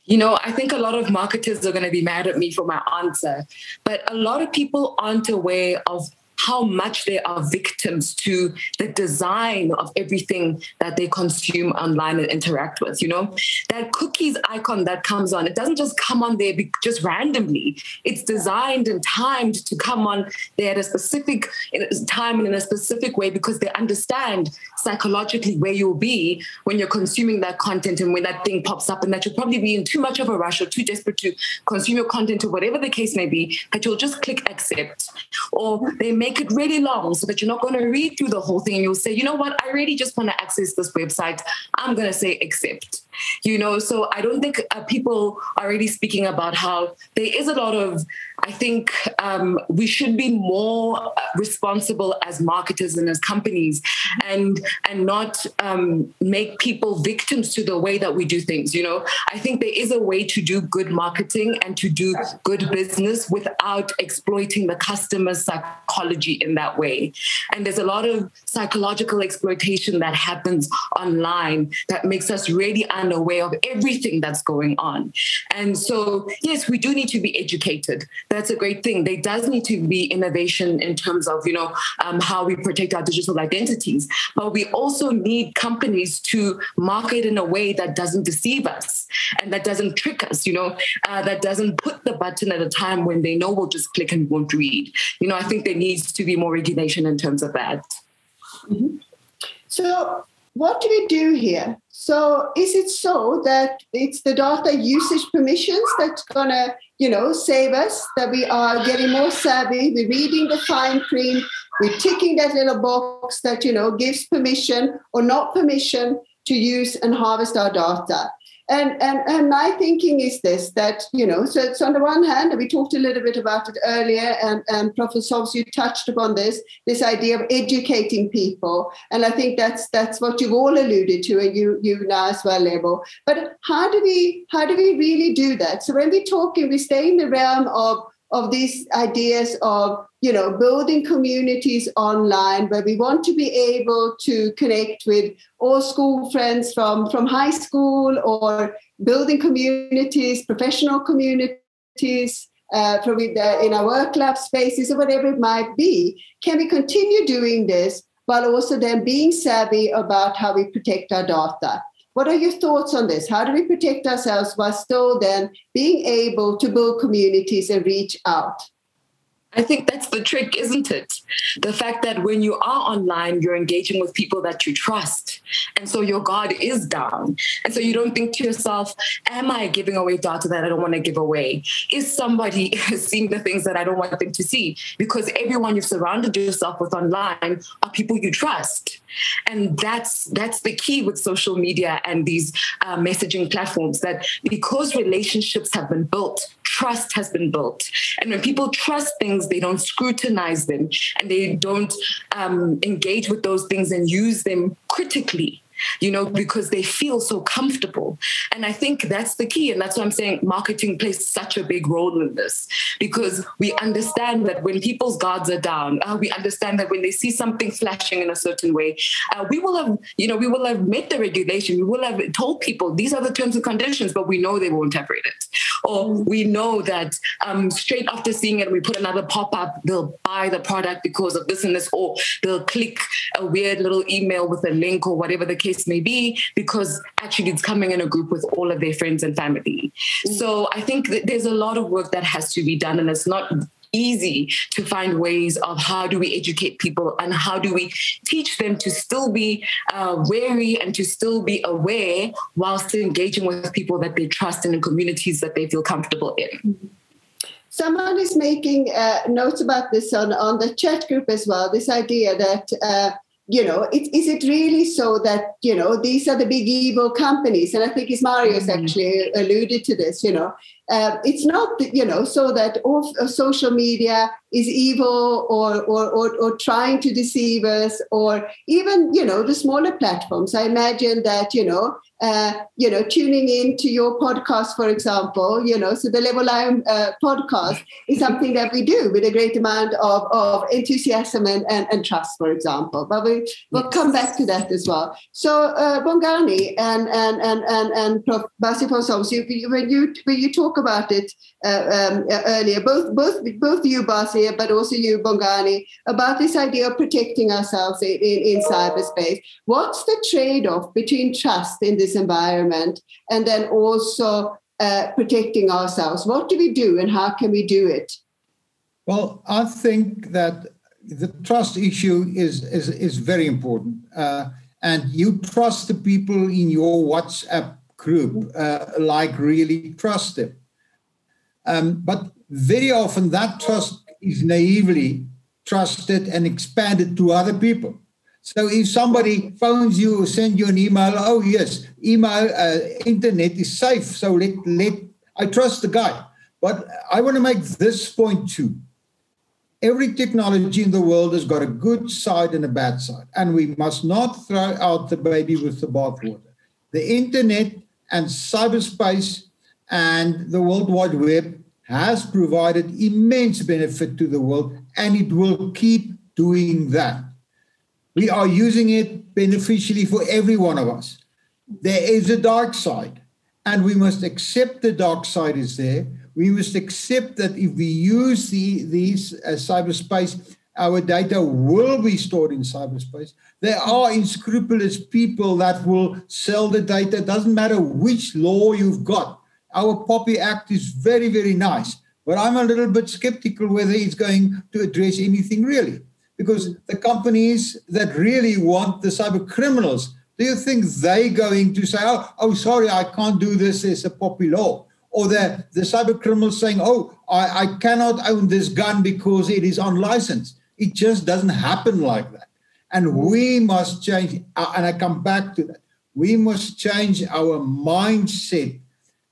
You know, I think a lot of marketers are going to be mad at me for my answer, but a lot of people aren't aware of how much they are victims to the design of everything that they consume online and interact with. You know, that cookies icon that comes on, it doesn't just come on there just randomly. It's designed and timed to come on there at a specific time and in a specific way because they understand psychologically where you'll be when you're consuming that content and when that thing pops up and that you'll probably be in too much of a rush or too desperate to consume your content or whatever the case may be that you'll just click accept or they may make it really long so that you're not going to read through the whole thing and you'll say, you know what, I really just want to access this website. I'm going to say accept. You know, so I don't think uh, people are really speaking about how there is a lot of I think um, we should be more uh, responsible as marketers and as companies, and and not um, make people victims to the way that we do things. You know, I think there is a way to do good marketing and to do good business without exploiting the customer's psychology in that way. And there's a lot of psychological exploitation that happens online that makes us really unaware of everything that's going on. And so, yes, we do need to be educated that's a great thing. There does need to be innovation in terms of, you know, um, how we protect our digital identities. But we also need companies to market in a way that doesn't deceive us and that doesn't trick us, you know, uh, that doesn't put the button at a time when they know we'll just click and won't read. You know, I think there needs to be more regulation in terms of that. Mm-hmm. So, what do we do here? So, is it so that it's the data usage permissions that's to you know, save us, that we are getting more savvy, we're reading the fine print, we're ticking that little box that, you know, gives permission or not permission to use and harvest our data. And, and, and my thinking is this that, you know, so it's on the one hand, and we talked a little bit about it earlier, and, and Professor Hobbs, you touched upon this, this idea of educating people. And I think that's that's what you've all alluded to, and you you now as well, Lebo. But how do we how do we really do that? So when we're talking, we stay in the realm of of these ideas of you know building communities online where we want to be able to connect with all school friends from from high school or building communities professional communities uh, probably the, in our work lab spaces or whatever it might be. Can we continue doing this while also then being savvy about how we protect our data what are your thoughts on this? How do we protect ourselves while still then being able to build communities and reach out? I think that's the trick, isn't it? The fact that when you are online, you're engaging with people that you trust. And so your guard is down. And so you don't think to yourself, Am I giving away data that I don't want to give away? Is somebody seeing the things that I don't want them to see? Because everyone you've surrounded yourself with online are people you trust. And that's that's the key with social media and these uh, messaging platforms that because relationships have been built trust has been built. And when people trust things, they don't scrutinize them and they don't um, engage with those things and use them critically you know, because they feel so comfortable. And I think that's the key. And that's why I'm saying marketing plays such a big role in this because we understand that when people's guards are down, uh, we understand that when they see something flashing in a certain way, uh, we will have, you know, we will have met the regulation. We will have told people these are the terms and conditions, but we know they won't have read it. Or we know that um, straight after seeing it, we put another pop up, they'll buy the product because of this and this, or they'll click a weird little email with a link or whatever the case case may be, because actually it's coming in a group with all of their friends and family. Mm. So I think there's a lot of work that has to be done, and it's not easy to find ways of how do we educate people and how do we teach them to still be uh, wary and to still be aware whilst engaging with people that they trust and in communities that they feel comfortable in. Mm-hmm. Someone is making uh, notes about this on, on the chat group as well. This idea that uh, you know, it, is it really so that, you know, these are the big evil companies? And I think Marius mm-hmm. actually alluded to this, you know, uh, it's not, you know, so that all uh, social media is evil or, or, or, or trying to deceive us or even, you know, the smaller platforms. I imagine that, you know, uh, you know, tuning in to your podcast, for example, you know, so the Level Line uh, podcast is something that we do with a great amount of, of enthusiasm and, and, and trust, for example. But we, we'll yes. come back to that as well. So, uh, Bongani and, and, and, and, and Prof. Basie you, when, you, when you talk about it uh, um, earlier, both, both, both you, Basie, but also you, Bongani, about this idea of protecting ourselves in, in, in cyberspace, what's the trade off between trust in this this environment and then also uh, protecting ourselves. What do we do and how can we do it? Well, I think that the trust issue is is, is very important, uh, and you trust the people in your WhatsApp group, uh, like really trust them. Um, but very often that trust is naively trusted and expanded to other people. So if somebody phones you or send you an email, oh yes, email, uh, internet is safe. So let let I trust the guy. But I want to make this point too. Every technology in the world has got a good side and a bad side, and we must not throw out the baby with the bathwater. The internet and cyberspace and the World Wide Web has provided immense benefit to the world, and it will keep doing that. We are using it beneficially for every one of us. There is a dark side, and we must accept the dark side is there. We must accept that if we use the, these as cyberspace, our data will be stored in cyberspace. There are unscrupulous people that will sell the data. Doesn't matter which law you've got. Our POPI Act is very, very nice, but I'm a little bit skeptical whether it's going to address anything really because the companies that really want the cyber criminals, do you think they going to say, oh, oh sorry, I can't do this, it's a POPI law? Or the, the cyber criminals saying, oh, I, I cannot own this gun because it is unlicensed. It just doesn't happen like that. And we must change, uh, and I come back to that. We must change our mindset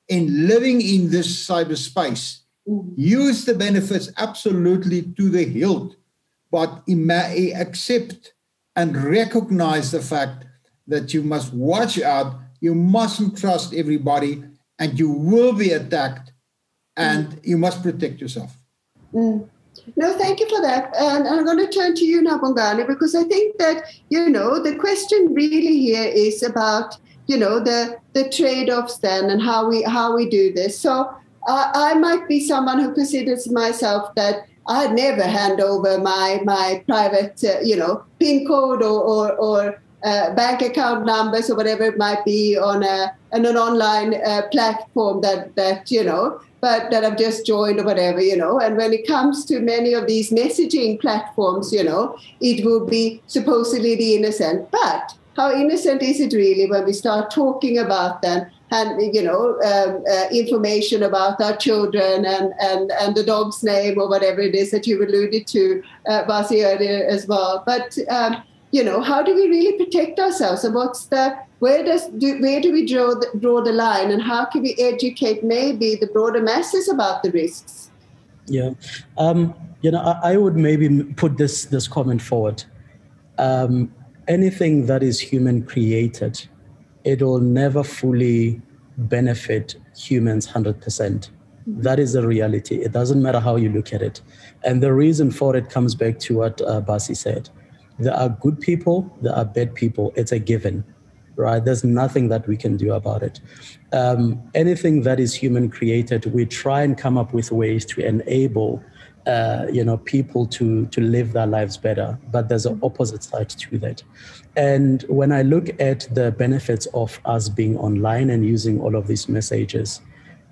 in living in this cyberspace. Mm-hmm. Use the benefits absolutely to the hilt but accept and recognize the fact that you must watch out, you mustn't trust everybody, and you will be attacked, and mm. you must protect yourself. Mm. No, thank you for that. And I'm going to turn to you now, Bongani, because I think that, you know, the question really here is about, you know, the, the trade-offs then and how we how we do this. So uh, I might be someone who considers myself that I'd never hand over my my private, uh, you know, PIN code or or, or uh, bank account numbers or whatever it might be on a on an online uh, platform that that you know, but that I've just joined or whatever, you know. And when it comes to many of these messaging platforms, you know, it will be supposedly the innocent, but how innocent is it really when we start talking about them and you know um, uh, information about our children and, and and the dog's name or whatever it is that you alluded to uh, Basie earlier as well but um, you know, how do we really protect ourselves? And what's the where does do, where do we draw the, draw the line, and how can we educate maybe the broader masses about the risks? Yeah, um, you know, I, I, would maybe put this this comment forward. Anything that is human created, it will never fully benefit humans hundred percent. That is the reality. It doesn't matter how you look at it. And the reason for it comes back to what uh, Basie said. There are good people, there are bad people. It's a given, right? There's nothing that we can do about it. Um, anything that is human created, we try and come up with ways to enable uh, you know people to to live their lives better but there's an opposite side to that and when i look at the benefits of us being online and using all of these messages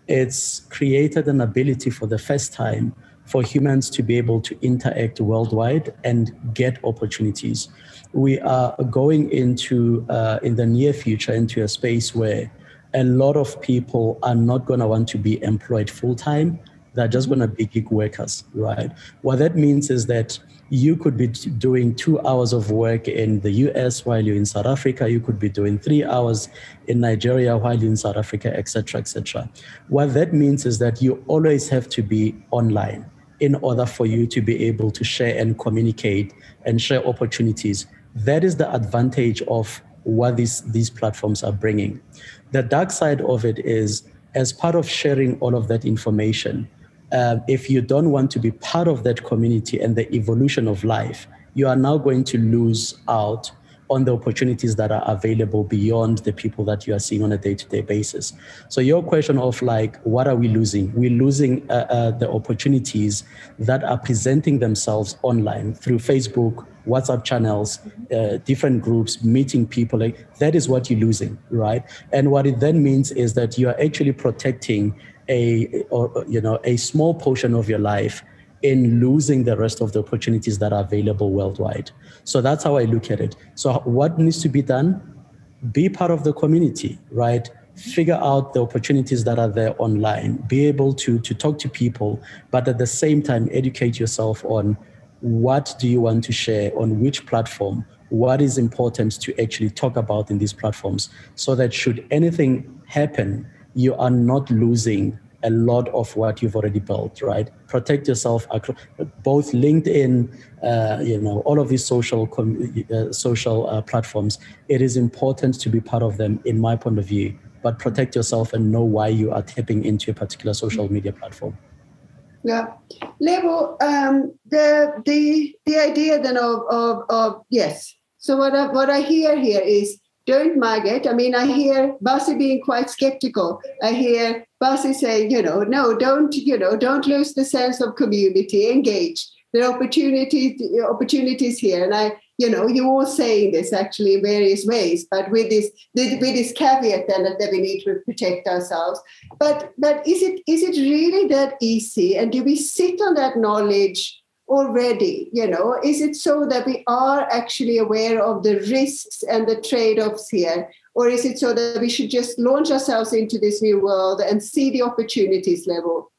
it's created an ability for the first time for humans to be able to interact worldwide and get opportunities. We are going into, uh, in the near future, into a space where a lot of people are not going to want to be employed full time. They're just mm-hmm. going to be gig workers, right? What that means is that you could be doing two hours of work in the US while you're in South Africa. You could be doing three hours in Nigeria while you're in South Africa, etc., etc. What that means is that you always have to be online in order for you to be able to share and communicate and share opportunities. That is the advantage of what these, these platforms are bringing. The dark side of it is, as part of sharing all of that information, uh, if you don't want to be part of that community and the evolution of life, you are now going to lose out on the opportunities that are available beyond the people that you are seeing on a day-to-day basis. So your question of like, what are we losing? We're losing uh, uh, the opportunities that are presenting themselves online through Facebook, WhatsApp channels, uh, different groups, meeting people. Like that is what you're losing, right? And what it then means is that you are actually protecting a or you know a small portion of your life in losing the rest of the opportunities that are available worldwide. So that's how I look at it. So what needs to be done? Be part of the community, right? Figure out the opportunities that are there online. Be able to to talk to people, but at the same time educate yourself on what do you want to share on which platform what is important to actually talk about in these platforms so that should anything happen you are not losing a lot of what you've already built, right? Protect yourself, both LinkedIn, uh, you know, all of these social uh, social uh, platforms. It is important to be part of them, in my point of view. But protect yourself and know why you are tapping into a particular social media platform. Yeah, Lebo, um, the the the idea then of of, of yes. So what I, what I hear here is don't migrate. I mean, I hear Basie being quite skeptical. I hear Basie saying, you know, no, don't, you know, don't lose the sense of community, engage. There are opportunities, opportunities here. And I, you know, you're all saying this actually in various ways, but with this, with this caveat then that we need to protect ourselves. But but is it is it really that easy? And do we sit on that knowledge already you know? Is it so that we are actually aware of the risks and the trade-offs here? Or is it so that we should just launch ourselves into this new world and see the opportunities Lebo?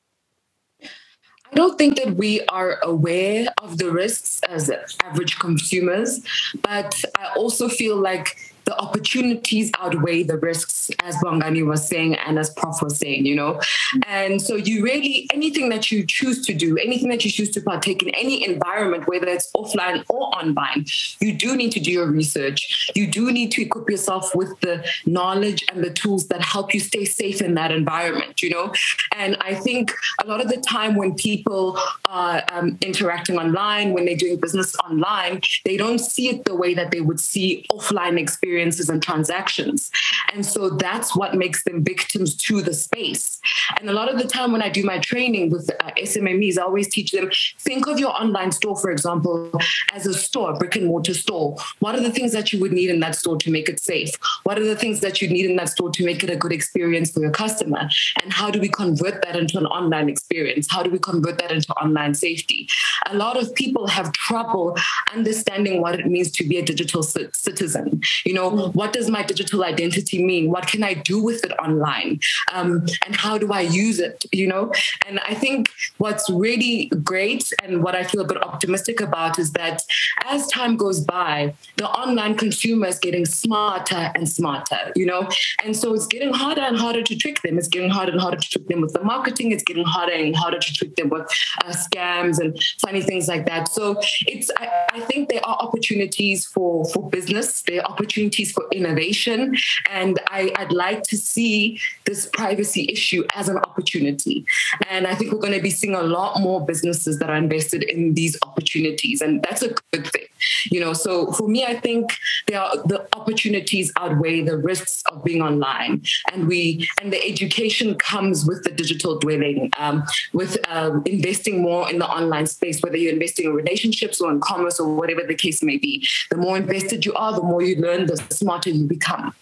I don't think that we are aware of the risks as average consumers, but I also feel like the opportunities outweigh the risks, as Bongani was saying and as Prof was saying, you know. And so you really anything that you choose to do, anything that you choose to partake in any environment, whether it's offline or online, you do need to do your research. You do need to equip yourself with the knowledge and the tools that help you stay safe in that environment, you know. And I think a lot of the time when people are um, interacting online, when they're doing business online, they don't see it the way that they would see offline experience experiences and transactions. And so that's what makes them victims to the space. And a lot of the time when I do my training with uh, SMMEs, I always teach them think of your online store, for example, as a store, a brick and mortar store. What are the things that you would need in that store to make it safe? What are the things that you need in that store to make it a good experience for your customer? And how do we convert that into an online experience? How do we convert that into online safety? a lot of people have trouble understanding what it means to be a digital c- citizen. You know, mm-hmm. what does my digital identity mean? What can I do with it online? Um, and how do I use it? You know, and I think what's really great and what I feel a bit optimistic about is that as time goes by, the online consumer is getting smarter and smarter, you know, and so it's getting harder and harder to trick them. It's getting harder and harder to trick them with the marketing. It's getting harder and harder to trick them with uh, scams and funny things like that. So it's I, I think there are opportunities for for business. There are opportunities for innovation, and I, I'd like to see this privacy issue as an opportunity. And I think we're going to be seeing a lot more businesses that are invested in these opportunities, and that's a good thing. You know, so for me, I think there are the opportunities outweigh the risks of being online, and we and the education comes with the digital dwelling, um, with um, investing more in the online space, whether you're investing in relationships or in commerce or whatever the case may be. The more invested you are, the more you learn, the smarter you become.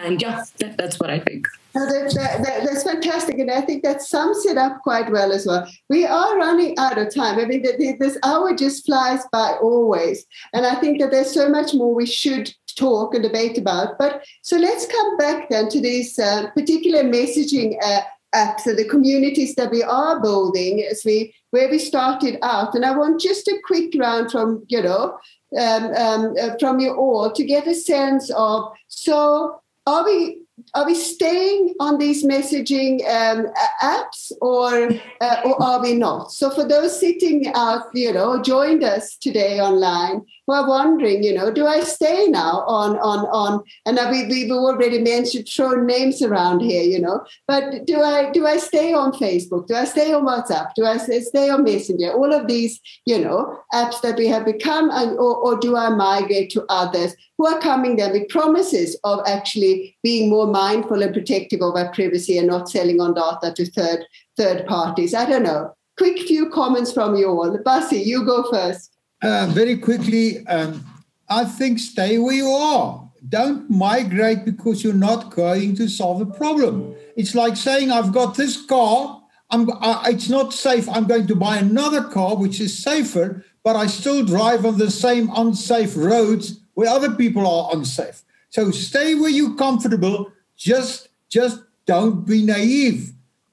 And yeah, that, that's what I think. that, that, that's fantastic. And I think that sums it up quite well as well. We are running out of time. I mean, this hour just flies by always. And I think that there's so much more we should talk and debate about. But so let's come back then to these uh, particular messaging uh, apps and the communities that we are building as we where we started out. And I want just a quick round from you know um, um, uh, from you all to get a sense of so are we are we staying on these messaging um, apps or uh, or are we not? So for those sitting out, you know, joined us today online who are wondering, you know, do I stay now on on on? And we we've already mentioned thrown names around here, you know, but do I do I stay on Facebook? Do I stay on WhatsApp? Do I stay on Messenger? All of these, you know, apps that we have become, or, or do I migrate to others? who are coming there with promises of actually being more mindful and protective of our privacy and not selling on data to third third parties. I don't know. Quick few comments from you all. Basie, you go first. Uh, very quickly, um, I think stay where you are. Don't migrate because you're not going to solve a problem. It's like saying, I've got this car, I'm, I, it's not safe. I'm going to buy another car, which is safer, but I still drive on the same unsafe roads where other people are unsafe. So stay where you're comfortable. Just, just don't be naive.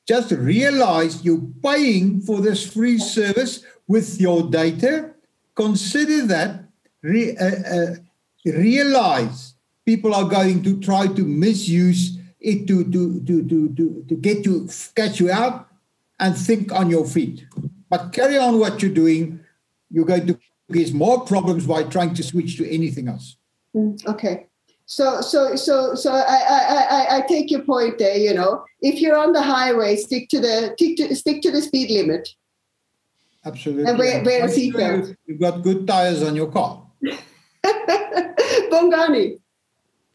Just realize you're paying for this free service with your data. Consider that. Re, uh, uh, realize people are going to try to misuse it to, to, to, to, to, to get you, catch you out and think on your feet. But carry on what you're doing. You're going to there's more problems by trying to switch to anything else. Mm, okay. So, so, so, so I, I, I, I take your point there. You know, if you're on the highway, stick to the stick to, stick to the speed limit. Absolutely. And wear, wear a seatbelt. You've got good tires on your car. Bongani.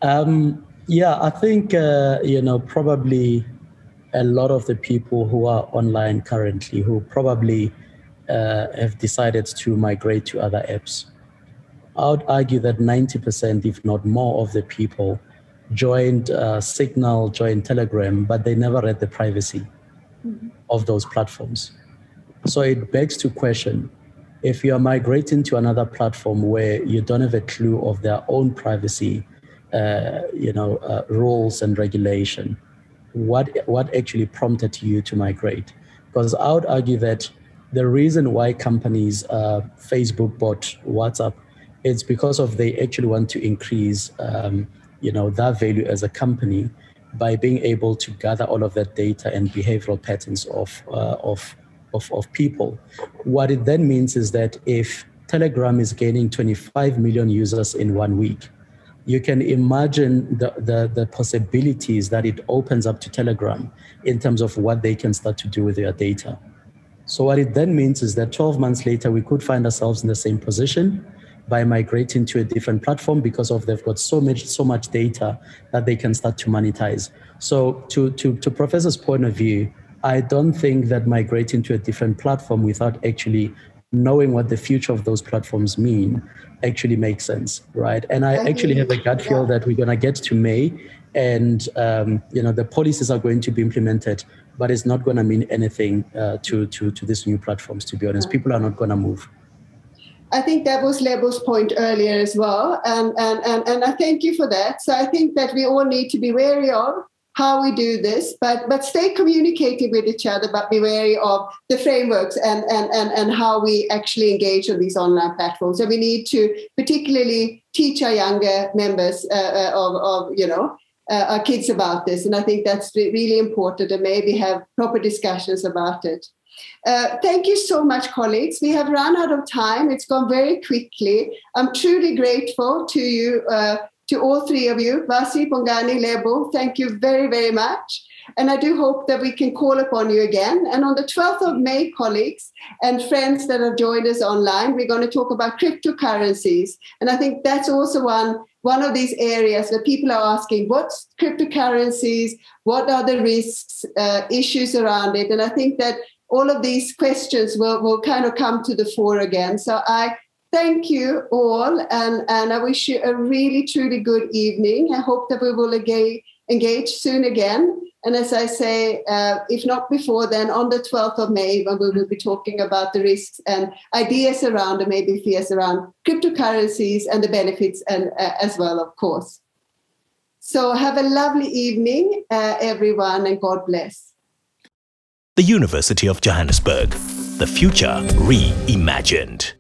Um, yeah, I think uh, you know probably a lot of the people who are online currently who probably uh, have decided to migrate to other apps. I would argue that 90%, if not more, of the people joined uh, Signal, joined Telegram, but they never read the privacy mm-hmm. of those platforms. So it begs to question if you are migrating to another platform where you don't have a clue of their own privacy, uh, you know, uh, rules and regulation, what what actually prompted you to migrate? Because I would argue that the reason why companies, uh, Facebook bought WhatsApp, it's because of they actually want to increase, um, you know, their value as a company by being able to gather all of that data and behavioral patterns of, uh, of, of, of people. What it then means is that if Telegram is gaining 25 million users in one week, you can imagine the, the, the, possibilities that it opens up to Telegram in terms of what they can start to do with their data. So what it then means is that 12 months later, we could find ourselves in the same position by migrating to a different platform because of they've got so much so much data that they can start to monetize. So to to to Professor's point of view, I don't think that migrating to a different platform without actually knowing what the future of those platforms mean actually makes sense, right? And I actually have a gut feel that we're going to get to May, and um, you know the policies are going to be implemented, but it's not going to mean anything uh, to to to these new platforms. To be honest, people are not going to move. I think that was Lebo's point earlier as well, and, and and and I thank you for that. So I think that we all need to be wary of how we do this, but but stay communicating with each other, but be wary of the frameworks and and and, and how we actually engage on these online platforms. So we need to particularly teach our younger members uh, uh of, of you know uh, our kids about this, and I think that's really important, and maybe have proper discussions about it. Uh, thank you so much, colleagues. We have run out of time. It's gone very quickly. I'm truly grateful to you uh, to all three of you, Basie, Bongani, Lebo, thank you very, very much. And I do hope that we can call upon you again. And on the 12th of May, colleagues and friends that have joined us online, we're going to talk about cryptocurrencies. And I think that's also one, one of these areas where people are asking, what's cryptocurrencies? What are the risks, uh, issues around it? And I think that all of these questions will, will kind of come to the fore again. So I thank you all, and, and I wish you a really, truly good evening. I hope that we will again engage soon again. And as I say, uh, if not before, then on the 12th of May, when we will be talking about the risks and ideas around, and maybe fears around cryptocurrencies and the benefits, and uh, as well, of course. So have a lovely evening, uh, everyone, and God bless. The University of Johannesburg, the future reimagined.